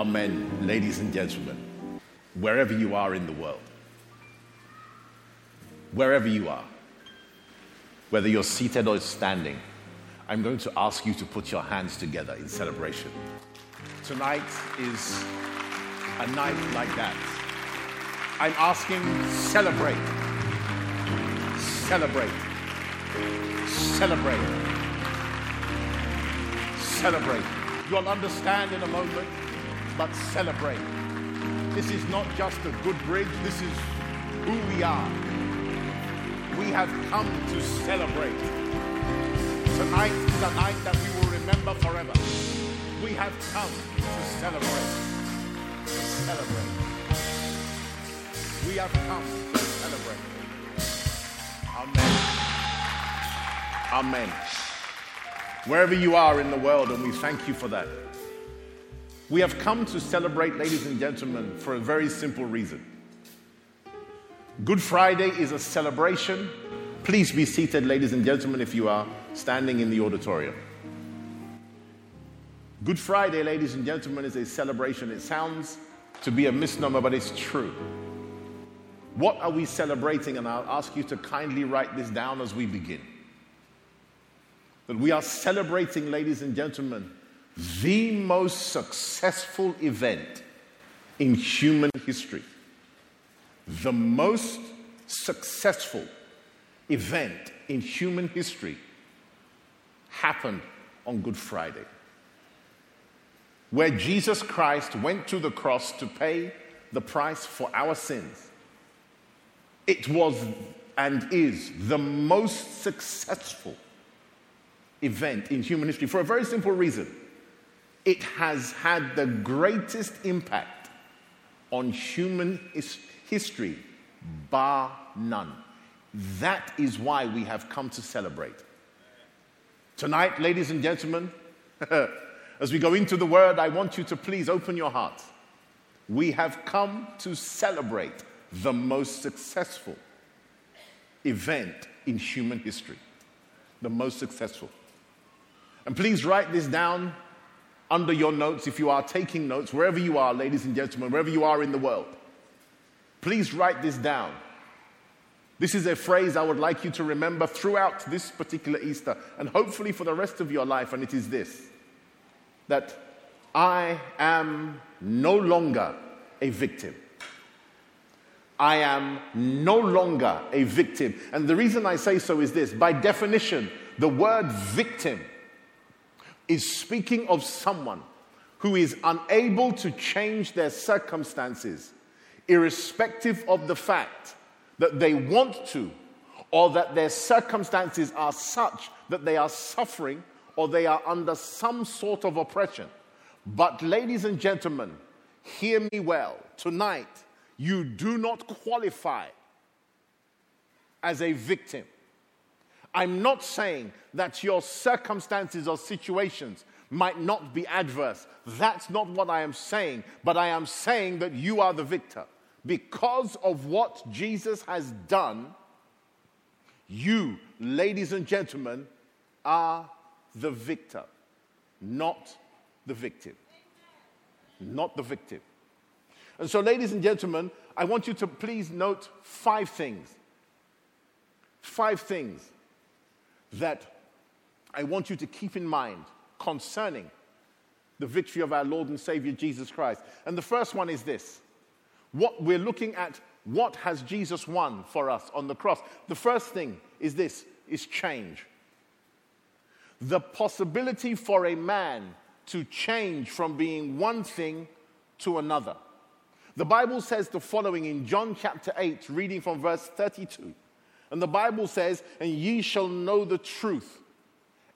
Amen, ladies and gentlemen, wherever you are in the world, wherever you are, whether you're seated or standing, I'm going to ask you to put your hands together in celebration. Tonight is a night like that. I'm asking, celebrate, celebrate, celebrate, celebrate. You'll understand in a moment but celebrate. This is not just a good bridge, this is who we are. We have come to celebrate. Tonight is a night that we will remember forever. We have come to celebrate. To celebrate. We have come to celebrate. Amen. Amen. Wherever you are in the world, and we thank you for that. We have come to celebrate, ladies and gentlemen, for a very simple reason. Good Friday is a celebration. Please be seated, ladies and gentlemen, if you are standing in the auditorium. Good Friday, ladies and gentlemen, is a celebration. It sounds to be a misnomer, but it's true. What are we celebrating? And I'll ask you to kindly write this down as we begin. That we are celebrating, ladies and gentlemen, the most successful event in human history. The most successful event in human history happened on Good Friday, where Jesus Christ went to the cross to pay the price for our sins. It was and is the most successful event in human history for a very simple reason it has had the greatest impact on human his- history, bar none. That is why we have come to celebrate. Tonight, ladies and gentlemen, as we go into the word, I want you to please open your hearts. We have come to celebrate the most successful event in human history. The most successful. And please write this down under your notes if you are taking notes, wherever you are, ladies and gentlemen, wherever you are in the world. Please write this down. This is a phrase I would like you to remember throughout this particular Easter and hopefully for the rest of your life, and it is this that I am no longer a victim. I am no longer a victim. And the reason I say so is this by definition, the word victim is speaking of someone who is unable to change their circumstances, irrespective of the fact that they want to, or that their circumstances are such that they are suffering or they are under some sort of oppression. But, ladies and gentlemen, hear me well. Tonight, you do not qualify as a victim. I'm not saying that your circumstances or situations might not be adverse. That's not what I am saying, but I am saying that you are the victor. Because of what Jesus has done, you, ladies and gentlemen, are the victor, not the victim. Not the victim. And so, ladies and gentlemen, I want you to please note five things. Five things that I want you to keep in mind concerning the victory of our Lord and Savior Jesus Christ. And the first one is this what we're looking at what has Jesus won for us on the cross? The first thing is this is change. The possibility for a man to change from being one thing to another. The Bible says the following in John chapter 8, reading from verse 32. And the Bible says, And ye shall know the truth,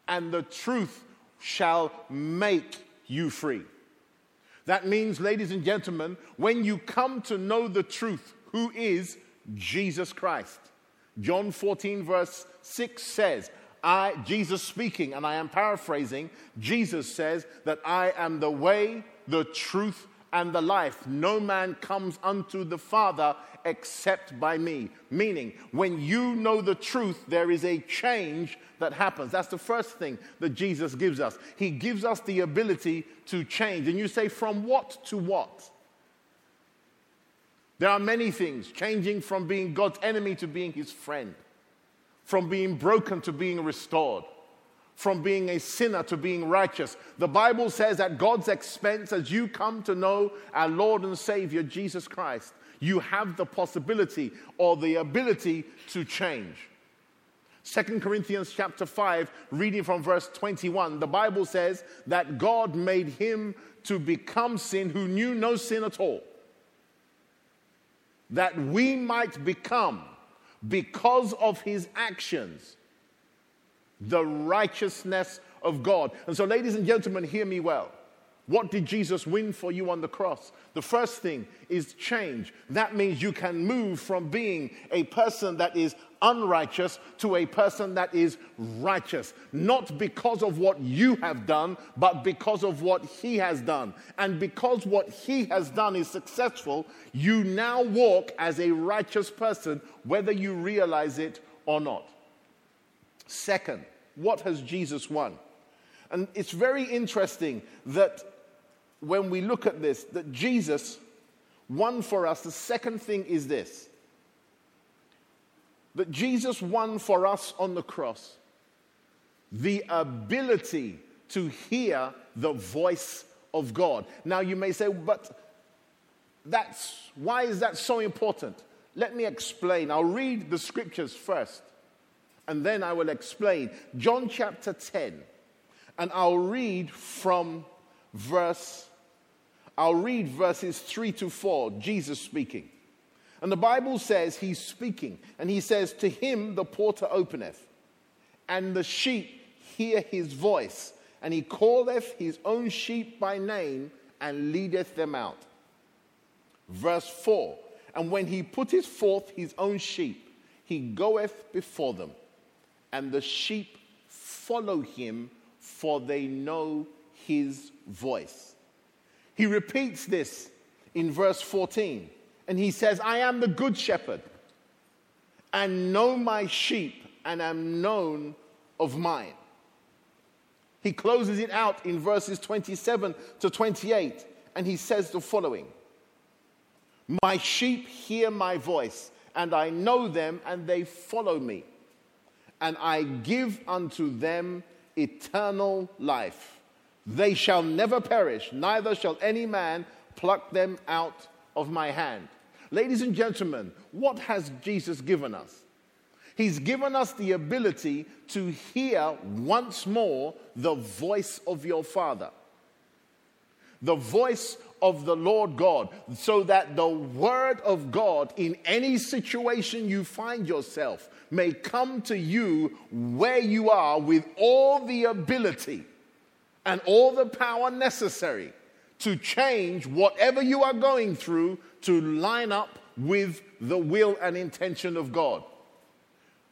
and the truth shall make you free. That means, ladies and gentlemen, when you come to know the truth, who is Jesus Christ. John 14, verse 6 says, I, Jesus speaking, and I am paraphrasing, Jesus says that I am the way, the truth, and the life. No man comes unto the Father except by me. Meaning, when you know the truth, there is a change that happens. That's the first thing that Jesus gives us. He gives us the ability to change. And you say, from what to what? There are many things changing from being God's enemy to being his friend, from being broken to being restored from being a sinner to being righteous. The Bible says at God's expense, as you come to know our Lord and Savior Jesus Christ, you have the possibility or the ability to change. 2 Corinthians chapter 5, reading from verse 21, the Bible says that God made him to become sin who knew no sin at all, that we might become, because of his actions, the righteousness of God. And so, ladies and gentlemen, hear me well. What did Jesus win for you on the cross? The first thing is change. That means you can move from being a person that is unrighteous to a person that is righteous. Not because of what you have done, but because of what He has done. And because what He has done is successful, you now walk as a righteous person, whether you realize it or not. Second, what has Jesus won? And it's very interesting that when we look at this, that Jesus won for us. The second thing is this that Jesus won for us on the cross the ability to hear the voice of God. Now you may say, but that's why is that so important? Let me explain. I'll read the scriptures first and then I will explain. John chapter 10, and I'll read from verse, I'll read verses 3 to 4, Jesus speaking. And the Bible says he's speaking, and he says, To him the porter openeth, and the sheep hear his voice, and he calleth his own sheep by name and leadeth them out. Verse 4 And when he putteth forth his own sheep, he goeth before them and the sheep follow him, for they know his voice. He repeats this in verse 14, and he says, I am the good shepherd, and know my sheep, and am known of mine. He closes it out in verses 27 to 28, and he says the following My sheep hear my voice, and I know them, and they follow me and I give unto them eternal life. They shall never perish, neither shall any man pluck them out of my hand. Ladies and gentlemen, what has Jesus given us? He's given us the ability to hear once more the voice of your Father, the voice of the Lord God, so that the Word of God in any situation you find yourself may come to you where you are with all the ability and all the power necessary to change whatever you are going through to line up with the will and intention of God.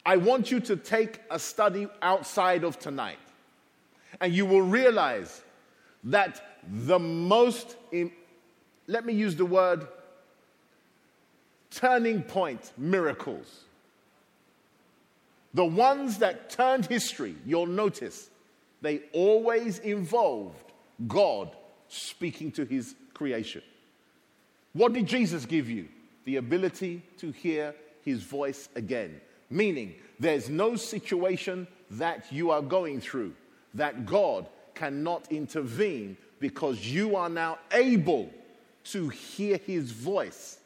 I want you to take a study outside of tonight, and you will realize that the most, in, let me use the word, turning point miracles the ones that turned history, you'll notice, they always involved God speaking to his creation. What did Jesus give you? The ability to hear his voice again. Meaning, there's no situation that you are going through that God cannot intervene because you are now able to hear his voice.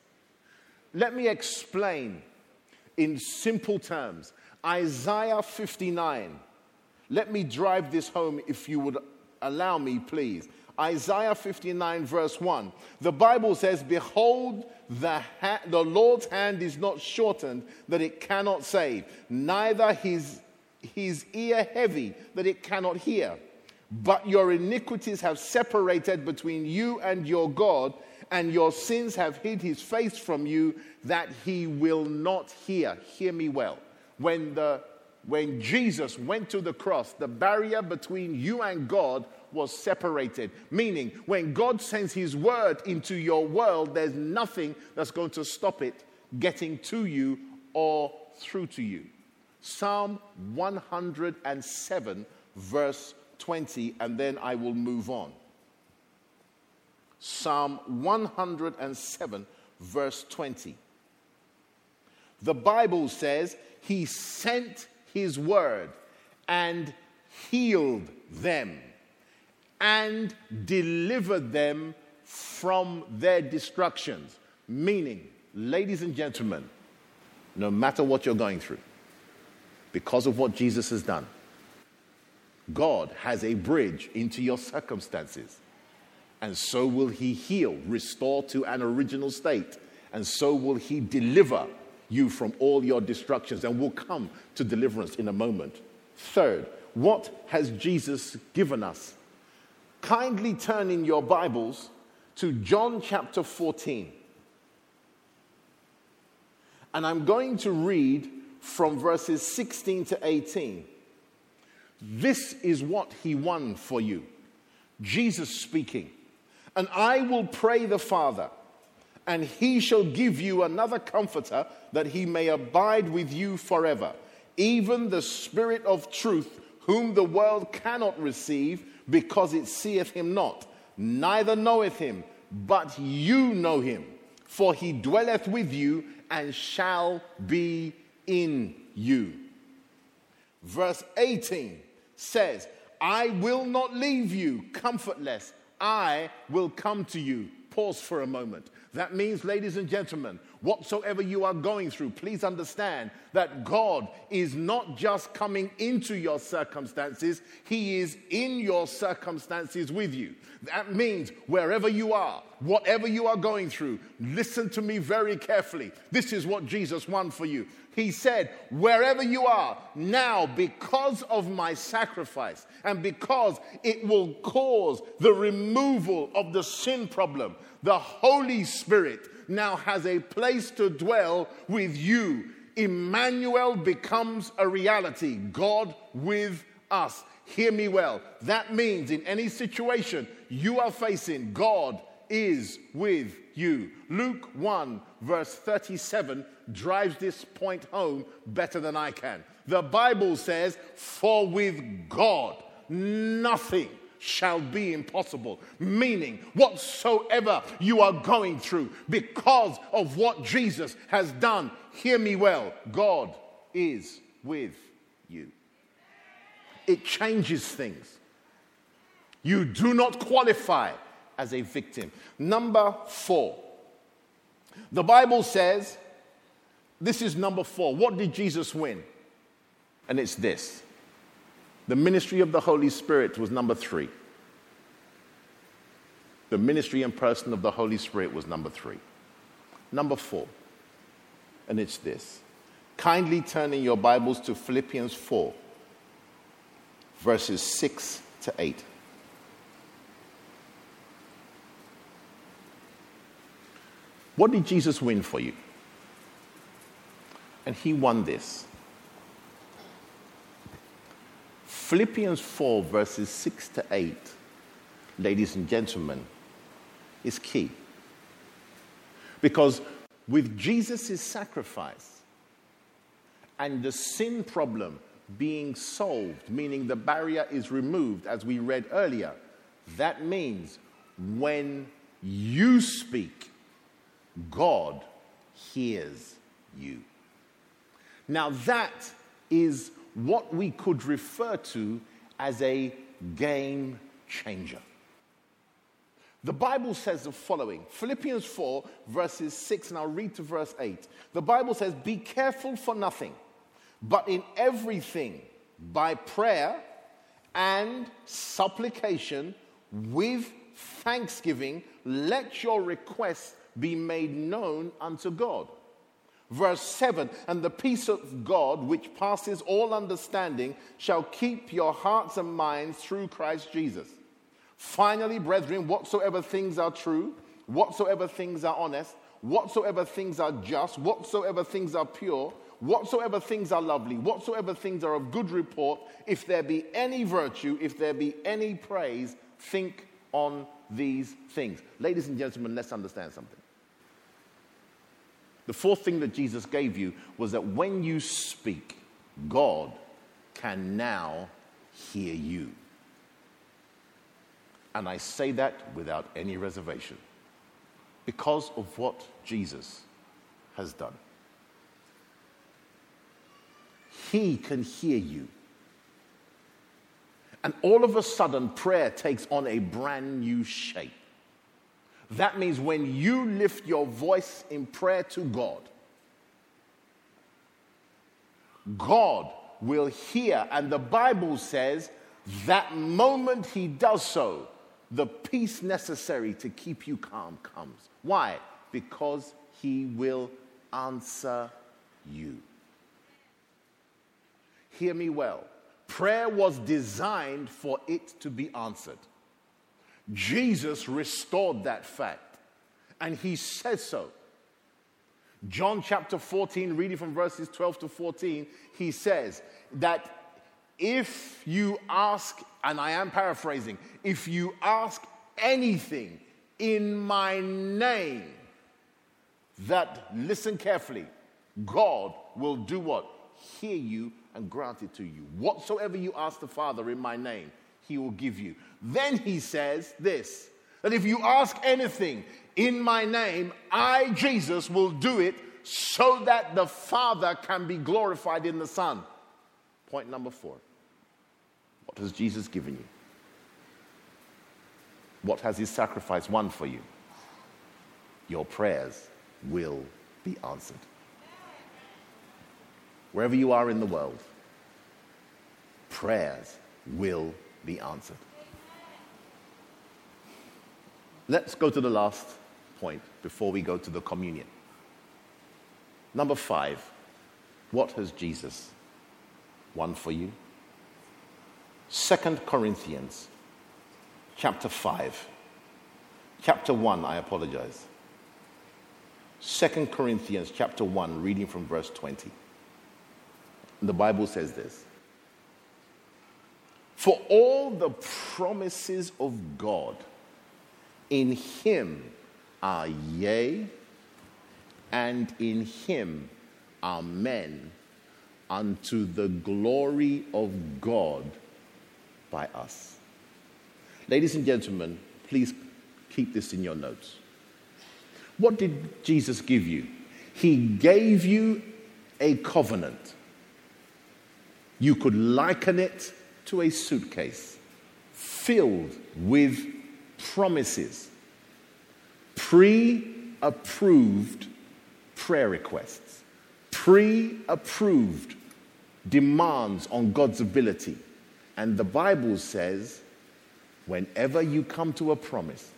Let me explain in simple terms Isaiah 59. Let me drive this home if you would allow me, please. Isaiah 59, verse 1. The Bible says, Behold, the, ha- the Lord's hand is not shortened that it cannot save, neither his, his ear heavy that it cannot hear. But your iniquities have separated between you and your God, and your sins have hid his face from you that he will not hear. Hear me well. When, the, when Jesus went to the cross, the barrier between you and God was separated. Meaning, when God sends his word into your world, there's nothing that's going to stop it getting to you or through to you. Psalm 107, verse 20, and then I will move on. Psalm 107, verse 20. The Bible says, He sent His word and healed them and delivered them from their destructions. Meaning, ladies and gentlemen, no matter what you're going through, because of what Jesus has done, God has a bridge into your circumstances. And so will He heal, restore to an original state. And so will He deliver you from all your destructions. And we'll come to deliverance in a moment. Third, what has Jesus given us? Kindly turn in your Bibles to John chapter 14. And I'm going to read from verses 16 to 18. This is what he won for you. Jesus speaking. And I will pray the Father, and he shall give you another comforter that he may abide with you forever, even the Spirit of truth, whom the world cannot receive because it seeth him not, neither knoweth him, but you know him, for he dwelleth with you and shall be in you. Verse 18 says, I will not leave you comfortless. I will come to you. Pause for a moment. That means, ladies and gentlemen, whatsoever you are going through, please understand that God is not just coming into your circumstances, He is in your circumstances with you. That means wherever you are, whatever you are going through, listen to me very carefully. This is what Jesus won for you. He said, Wherever you are, now because of my sacrifice and because it will cause the removal of the sin problem, the Holy Spirit now has a place to dwell with you. Emmanuel becomes a reality, God with us. Hear me well. That means in any situation you are facing, God is with you. Luke 1, verse 37, drives this point home better than I can. The Bible says, For with God nothing shall be impossible. Meaning, whatsoever you are going through, because of what Jesus has done, hear me well, God is with you. It changes things. You do not qualify as a victim. Number four, the Bible says, this is number four. What did Jesus win? And it's this the ministry of the Holy Spirit was number three. The ministry and person of the Holy Spirit was number three. Number four, and it's this. Kindly turn in your Bibles to Philippians 4, verses 6 to 8. What did Jesus win for you? And he won this. Philippians 4, verses 6 to 8, ladies and gentlemen, is key. Because with Jesus' sacrifice and the sin problem being solved, meaning the barrier is removed, as we read earlier, that means when you speak, God hears you. Now, that is what we could refer to as a game changer. The Bible says the following Philippians 4, verses 6, and I'll read to verse 8. The Bible says, Be careful for nothing, but in everything, by prayer and supplication, with thanksgiving, let your requests be made known unto God. Verse 7 And the peace of God, which passes all understanding, shall keep your hearts and minds through Christ Jesus. Finally, brethren, whatsoever things are true, whatsoever things are honest, whatsoever things are just, whatsoever things are pure, whatsoever things are lovely, whatsoever things are of good report, if there be any virtue, if there be any praise, think on these things. Ladies and gentlemen, let's understand something. The fourth thing that Jesus gave you was that when you speak, God can now hear you. And I say that without any reservation because of what Jesus has done. He can hear you. And all of a sudden, prayer takes on a brand new shape. That means when you lift your voice in prayer to God, God will hear. And the Bible says that moment He does so, the peace necessary to keep you calm comes. Why? Because He will answer you. Hear me well. Prayer was designed for it to be answered. Jesus restored that fact, and he says so. John chapter 14, reading from verses 12 to 14, he says that if you ask, and I am paraphrasing, if you ask anything in my name, that, listen carefully, God will do what? Hear you and grant it to you. Whatsoever you ask the Father in my name, he will give you. Then he says this that if you ask anything in my name, I, Jesus, will do it so that the Father can be glorified in the Son. Point number four. What has Jesus given you? What has his sacrifice won for you? Your prayers will be answered. Wherever you are in the world, prayers will be answered. Let's go to the last point before we go to the communion. Number five, what has Jesus won for you? Second Corinthians chapter 5. Chapter 1, I apologize. Second Corinthians chapter 1, reading from verse 20. The Bible says this For all the promises of God in him are yea, and in him amen, unto the glory of God by us. Ladies and gentlemen, please keep this in your notes. What did Jesus give you? He gave you a covenant. You could liken it to a suitcase filled with promises, pre approved prayer requests, pre approved demands on God's ability. And the Bible says, whenever you come to a promise,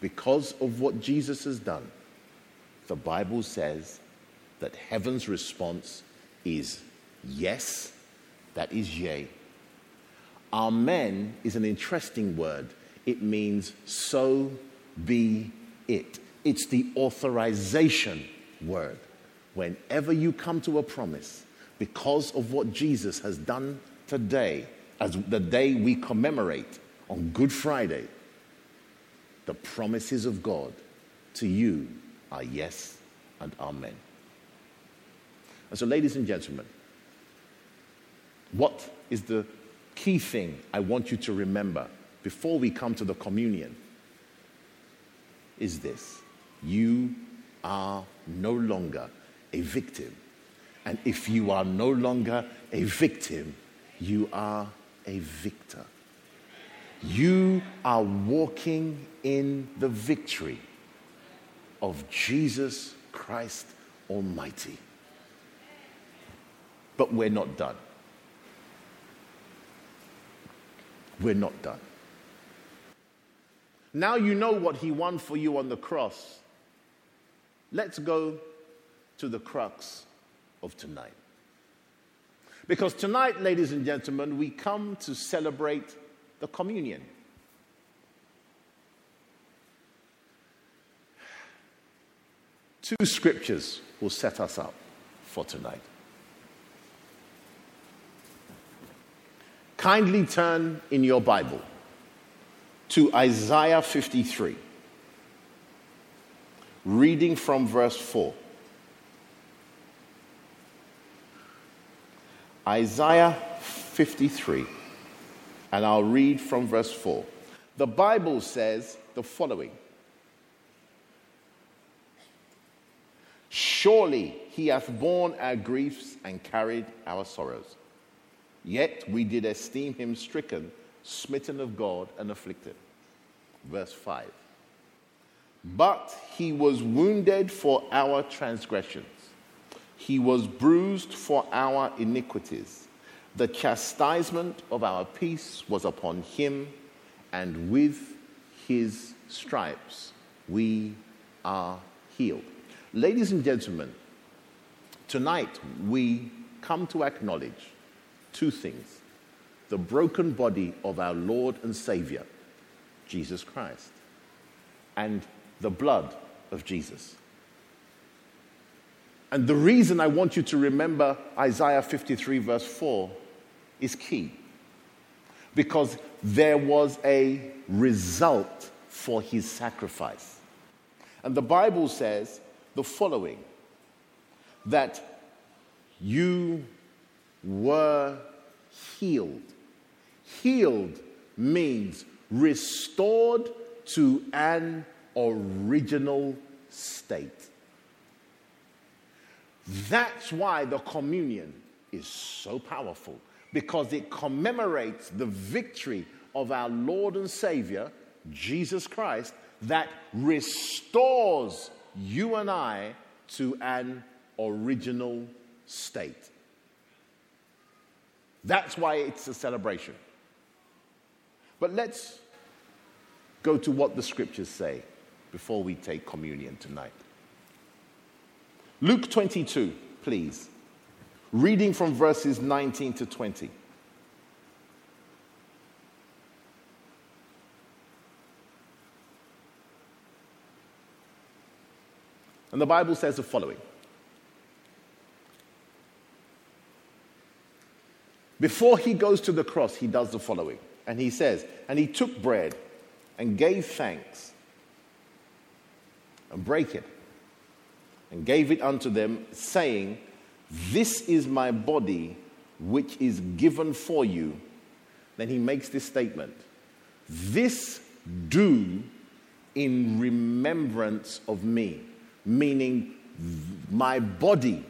because of what Jesus has done, the Bible says that heaven's response is yes, that is yea. Amen is an interesting word it means so be it. It's the authorization word. Whenever you come to a promise, because of what Jesus has done today, as the day we commemorate on Good Friday, the promises of God to you are yes and amen. And so, ladies and gentlemen, what is the key thing I want you to remember before we come to the communion is this you are no longer a victim. And if you are no longer a victim, you are a victor. You are walking in the victory of Jesus Christ Almighty. But we're not done. We're not done. Now you know what he won for you on the cross. Let's go to the crux of tonight. Because tonight, ladies and gentlemen, we come to celebrate the communion. Two scriptures will set us up for tonight. Kindly turn in your Bible to Isaiah 53, reading from verse 4. Isaiah 53, and I'll read from verse 4. The Bible says the following Surely he hath borne our griefs and carried our sorrows. Yet we did esteem him stricken, smitten of God, and afflicted. Verse 5. But he was wounded for our transgressions, he was bruised for our iniquities. The chastisement of our peace was upon him, and with his stripes we are healed. Ladies and gentlemen, tonight we come to acknowledge two things the broken body of our Lord and Savior, Jesus Christ, and the blood of Jesus. And the reason I want you to remember Isaiah 53, verse 4, is key. Because there was a result for his sacrifice. And the Bible says the following that you were healed. Healed means restored to an original state. That's why the communion is so powerful because it commemorates the victory of our Lord and Savior, Jesus Christ, that restores you and I to an original state. That's why it's a celebration. But let's go to what the scriptures say before we take communion tonight. Luke 22, please. Reading from verses 19 to 20. And the Bible says the following Before he goes to the cross, he does the following. And he says, And he took bread and gave thanks and break it and gave it unto them, saying, This is my body which is given for you. Then he makes this statement This do in remembrance of me, meaning my body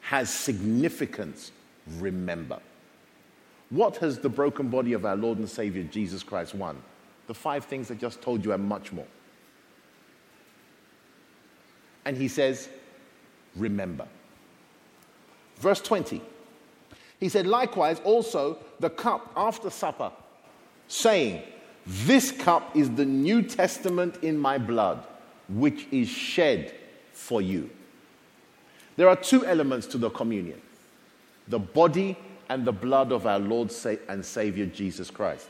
has significance remember. What has the broken body of our Lord and Savior Jesus Christ won? The five things I just told you and much more. And he says, Remember. Verse 20. He said, Likewise, also the cup after supper, saying, This cup is the New Testament in my blood, which is shed for you. There are two elements to the communion the body and the blood of our Lord and Savior Jesus Christ.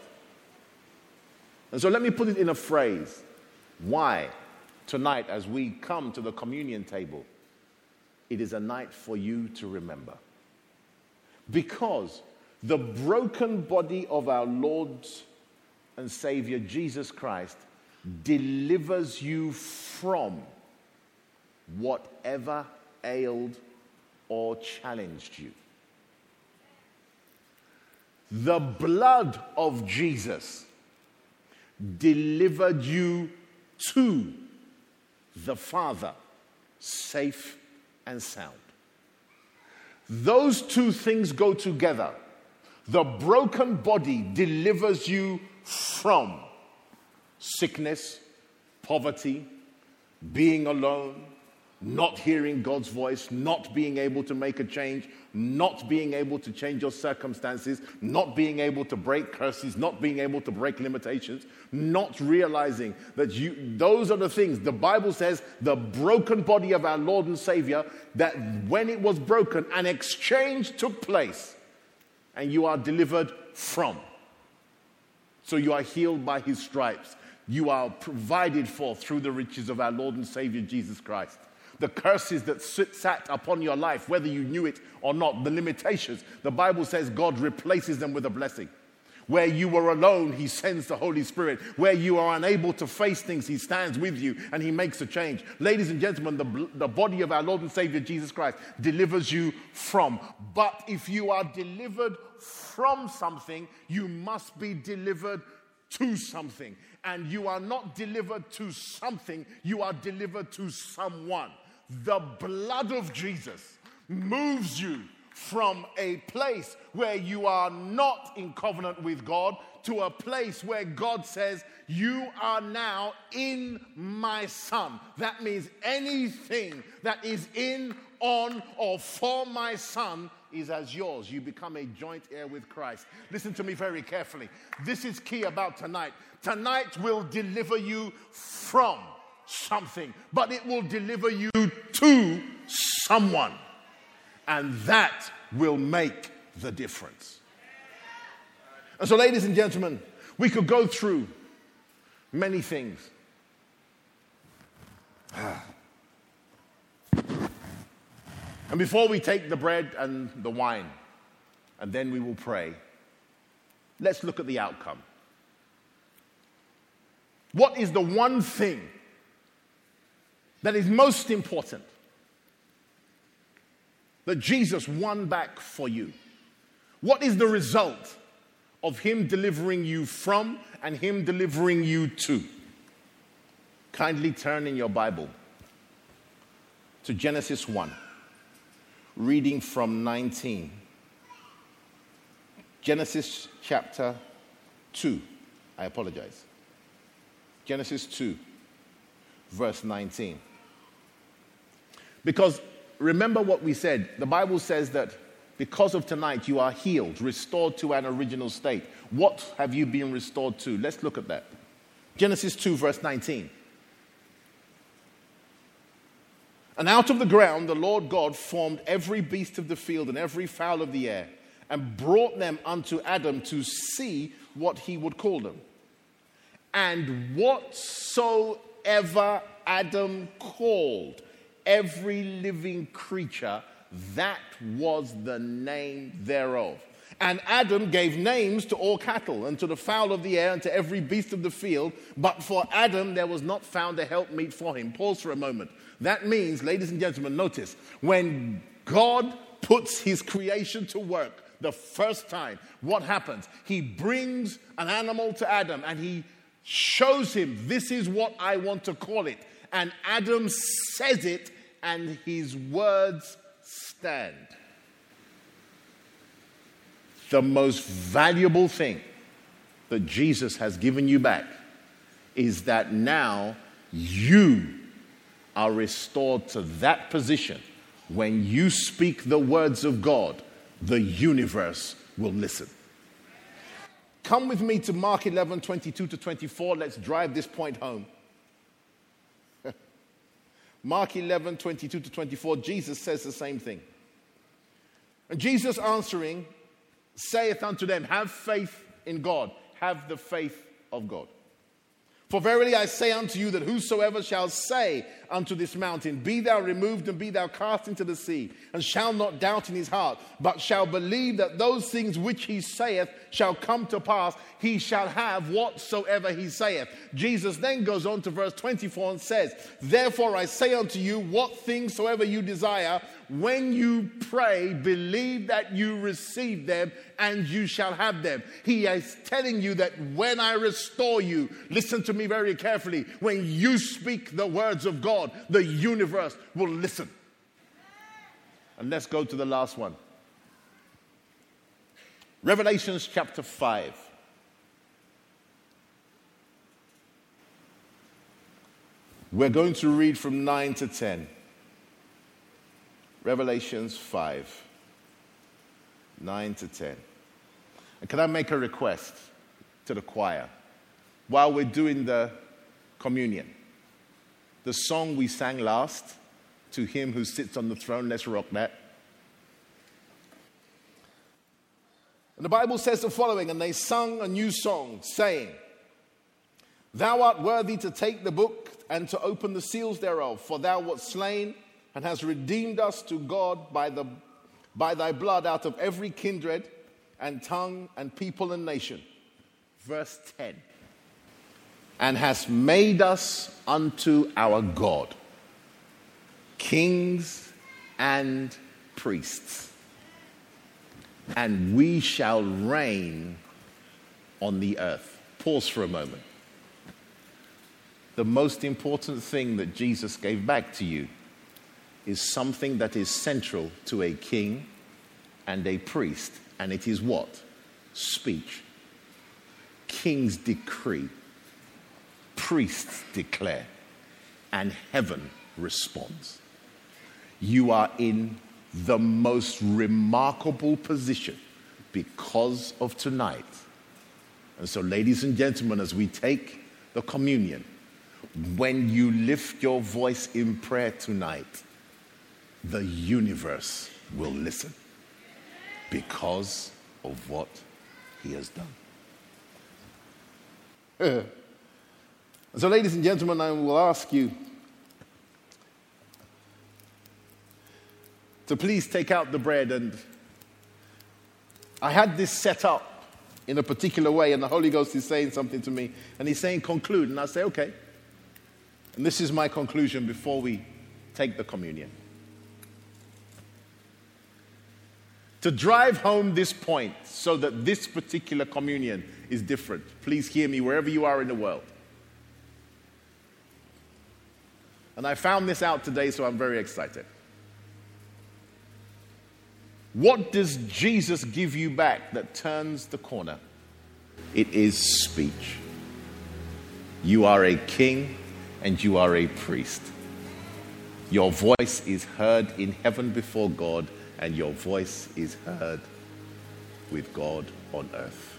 And so let me put it in a phrase. Why, tonight, as we come to the communion table, it is a night for you to remember. Because the broken body of our Lord and Savior Jesus Christ delivers you from whatever ailed or challenged you. The blood of Jesus delivered you to the Father, safe and sound. Those two things go together. The broken body delivers you from sickness, poverty, being alone, not hearing God's voice, not being able to make a change, not being able to change your circumstances, not being able to break curses, not being able to break limitations, not realizing that you, those are the things. The Bible says the broken body of our Lord and Savior, that when it was broken, an exchange took place and you are delivered from. So you are healed by his stripes. You are provided for through the riches of our Lord and Savior Jesus Christ the curses that sit, sat upon your life, whether you knew it or not, the limitations, the Bible says God replaces them with a blessing. Where you were alone, He sends the Holy Spirit. Where you are unable to face things, He stands with you and He makes a change. Ladies and gentlemen, the, the body of our Lord and Savior Jesus Christ delivers you from. But if you are delivered from something, you must be delivered to something. And you are not delivered to something, you are delivered to someone the blood of Jesus moves you from a place where you are not in covenant with God to a place where God says, You are now in my son. That means anything that is in, on, or for my son is as yours. You become a joint heir with Christ. Listen to me very carefully. This is key about tonight. Tonight will deliver you from something, but it will deliver you to someone. And that will make the difference. And so, ladies and gentlemen, we could go through many things. And before we take the bread and the wine, and then we will pray, let's look at the outcome. What is the one thing that is most important that Jesus won back for you? What is the result of Him delivering you from and Him delivering you to? Kindly turn in your Bible to Genesis 1, reading from 19. Genesis chapter 2. I apologize. Genesis 2, verse 19. Because remember what we said. The Bible says that because of tonight, you are healed, restored to an original state. What have you been restored to? Let's look at that. Genesis 2, verse 19. And out of the ground the Lord God formed every beast of the field and every fowl of the air, and brought them unto Adam to see what he would call them. And whatsoever Adam called, every living creature, that was the name thereof. And Adam gave names to all cattle, and to the fowl of the air, and to every beast of the field. But for Adam, there was not found a helpmeet for him. Pause for a moment. That means, ladies and gentlemen, notice when God puts his creation to work the first time, what happens? He brings an animal to Adam and he shows him, This is what I want to call it and Adam says it, and his words stand. The most valuable thing that Jesus has given you back is that now you are restored to that position. When you speak the words of God, the universe will listen. Come with me to Mark 11 22 to 24. Let's drive this point home. Mark 11, 22 to 24, Jesus says the same thing. And Jesus answering saith unto them, Have faith in God, have the faith of God. For verily I say unto you that whosoever shall say unto this mountain, Be thou removed and be thou cast into the sea, and shall not doubt in his heart, but shall believe that those things which he saith shall come to pass, he shall have whatsoever he saith. Jesus then goes on to verse 24 and says, Therefore I say unto you, what things soever you desire, when you pray, believe that you receive them and you shall have them. He is telling you that when I restore you, listen to me very carefully, when you speak the words of God, the universe will listen. And let's go to the last one. Revelations chapter 5. We're going to read from 9 to 10. Revelations 5 9 to 10. And can I make a request to the choir? While we're doing the communion, the song we sang last, To Him Who Sits on the Throne, let's rock that. And the Bible says the following And they sung a new song, saying, Thou art worthy to take the book and to open the seals thereof, for thou wast slain and has redeemed us to God by, the, by thy blood out of every kindred and tongue and people and nation. Verse 10 And has made us unto our God kings and priests, and we shall reign on the earth. Pause for a moment. The most important thing that Jesus gave back to you is something that is central to a king and a priest, and it is what? Speech. Kings decree, priests declare, and heaven responds. You are in the most remarkable position because of tonight. And so, ladies and gentlemen, as we take the communion, when you lift your voice in prayer tonight, the universe will listen because of what he has done. so, ladies and gentlemen, I will ask you to please take out the bread. And I had this set up in a particular way, and the Holy Ghost is saying something to me, and He's saying, conclude. And I say, okay. And this is my conclusion before we take the communion. To drive home this point so that this particular communion is different, please hear me wherever you are in the world. And I found this out today, so I'm very excited. What does Jesus give you back that turns the corner? It is speech. You are a king and you are a priest. Your voice is heard in heaven before God, and your voice is heard with God on earth.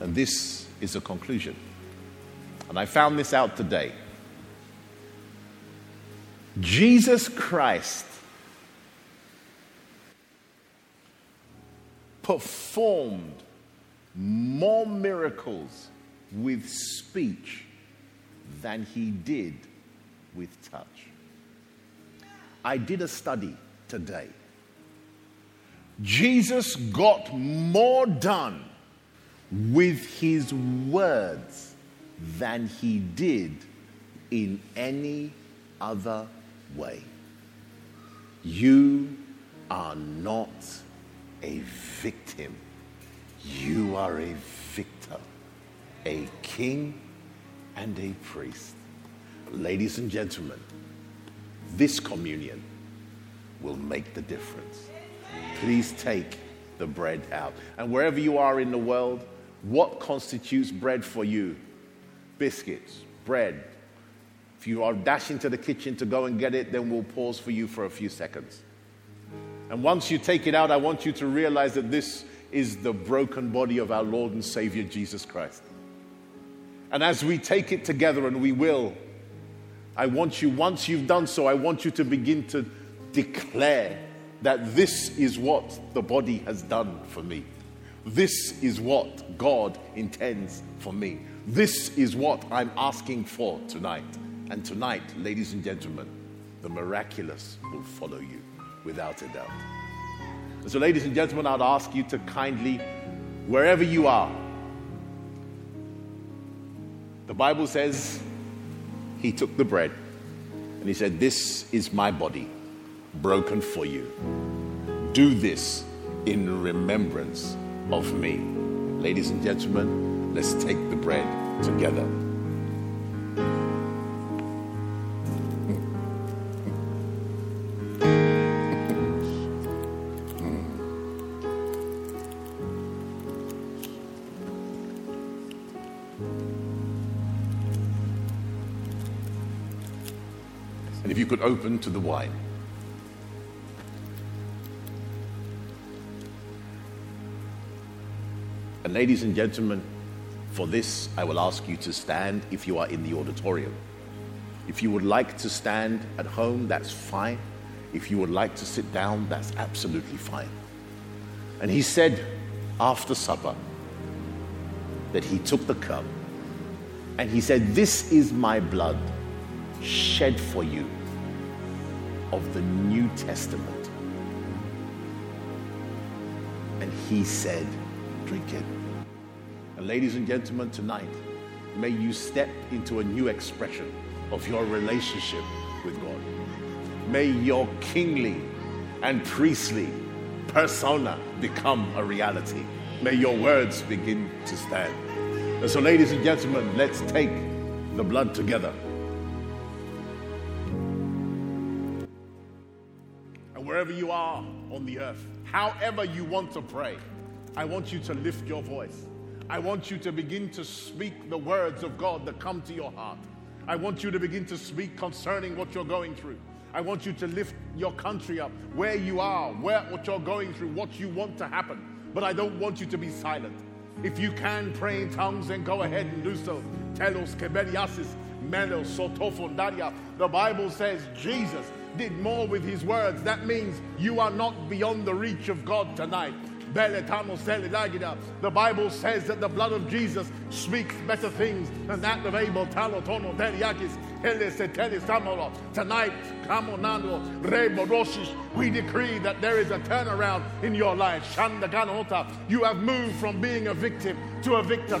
And this is a conclusion. And I found this out today. Jesus Christ performed more miracles with speech than he did with touch. I did a study today. Jesus got more done with his words than he did in any other way. You are not a victim, you are a victor a king and a priest. Ladies and gentlemen, this communion will make the difference. Please take the bread out. And wherever you are in the world, what constitutes bread for you? Biscuits, bread. If you are dashing to the kitchen to go and get it, then we'll pause for you for a few seconds. And once you take it out, I want you to realize that this is the broken body of our Lord and Savior Jesus Christ. And as we take it together, and we will, I want you, once you've done so, I want you to begin to declare that this is what the body has done for me. This is what God intends for me. This is what I'm asking for tonight. And tonight, ladies and gentlemen, the miraculous will follow you without a doubt. so, ladies and gentlemen, I'd ask you to kindly, wherever you are, the Bible says he took the bread and he said, This is my body broken for you. Do this in remembrance of me. Ladies and gentlemen, let's take the bread together. And if you could open to the wine. And ladies and gentlemen, for this, I will ask you to stand if you are in the auditorium. If you would like to stand at home, that's fine. If you would like to sit down, that's absolutely fine. And he said after supper that he took the cup and he said, This is my blood shed for you of the New Testament. And he said, Drink it. And ladies and gentlemen, tonight, may you step into a new expression of your relationship with God. May your kingly and priestly persona become a reality. May your words begin to stand. And so, ladies and gentlemen, let's take the blood together. Wherever you are on the earth, however you want to pray, I want you to lift your voice. I want you to begin to speak the words of God that come to your heart. I want you to begin to speak concerning what you're going through. I want you to lift your country up, where you are, where what you're going through, what you want to happen. But I don't want you to be silent. If you can pray in tongues, then go ahead and do so. Telos keberiasis, melos sotofondaria. The Bible says Jesus did more with his words. That means you are not beyond the reach of God tonight. The Bible says that the blood of Jesus speaks better things than that of Abel. Tonight, we decree that there is a turnaround in your life. You have moved from being a victim to a victor.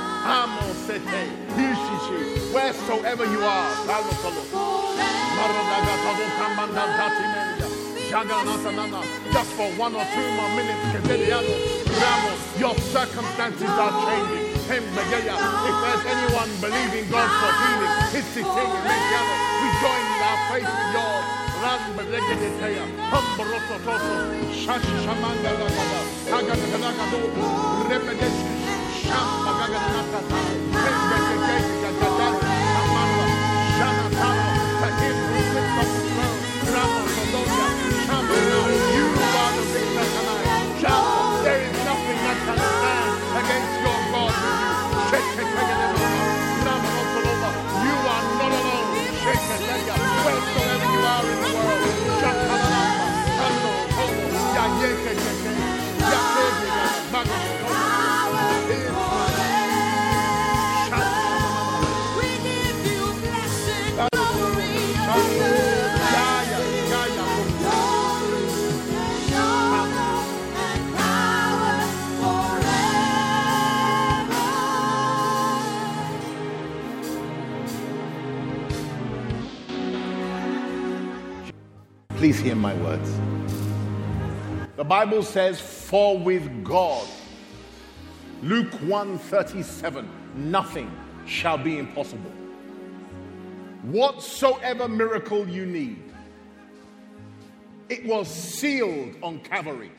wheresoever you are. Just for one or two more minutes, your circumstances are changing. If there's anyone believing God for healing, it's sitting we join our faith with yours. Ran beregedeteya, hambroto toto, shashi shamanga lagada, agada lagado, rebedesh, Please hear my words. The Bible says, For with God, Luke 1:37, nothing shall be impossible. Whatsoever miracle you need, it was sealed on Calvary.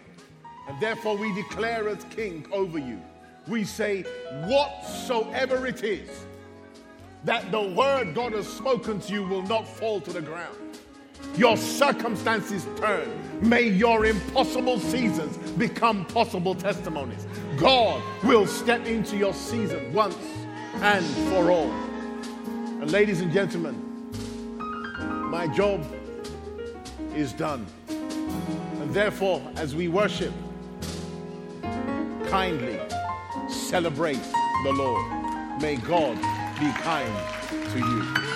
And therefore we declare as king over you. We say, whatsoever it is, that the word God has spoken to you will not fall to the ground. Your circumstances turn. May your impossible seasons become possible testimonies. God will step into your season once and for all. And ladies and gentlemen, my job is done. And therefore, as we worship, kindly celebrate the Lord. May God be kind to you.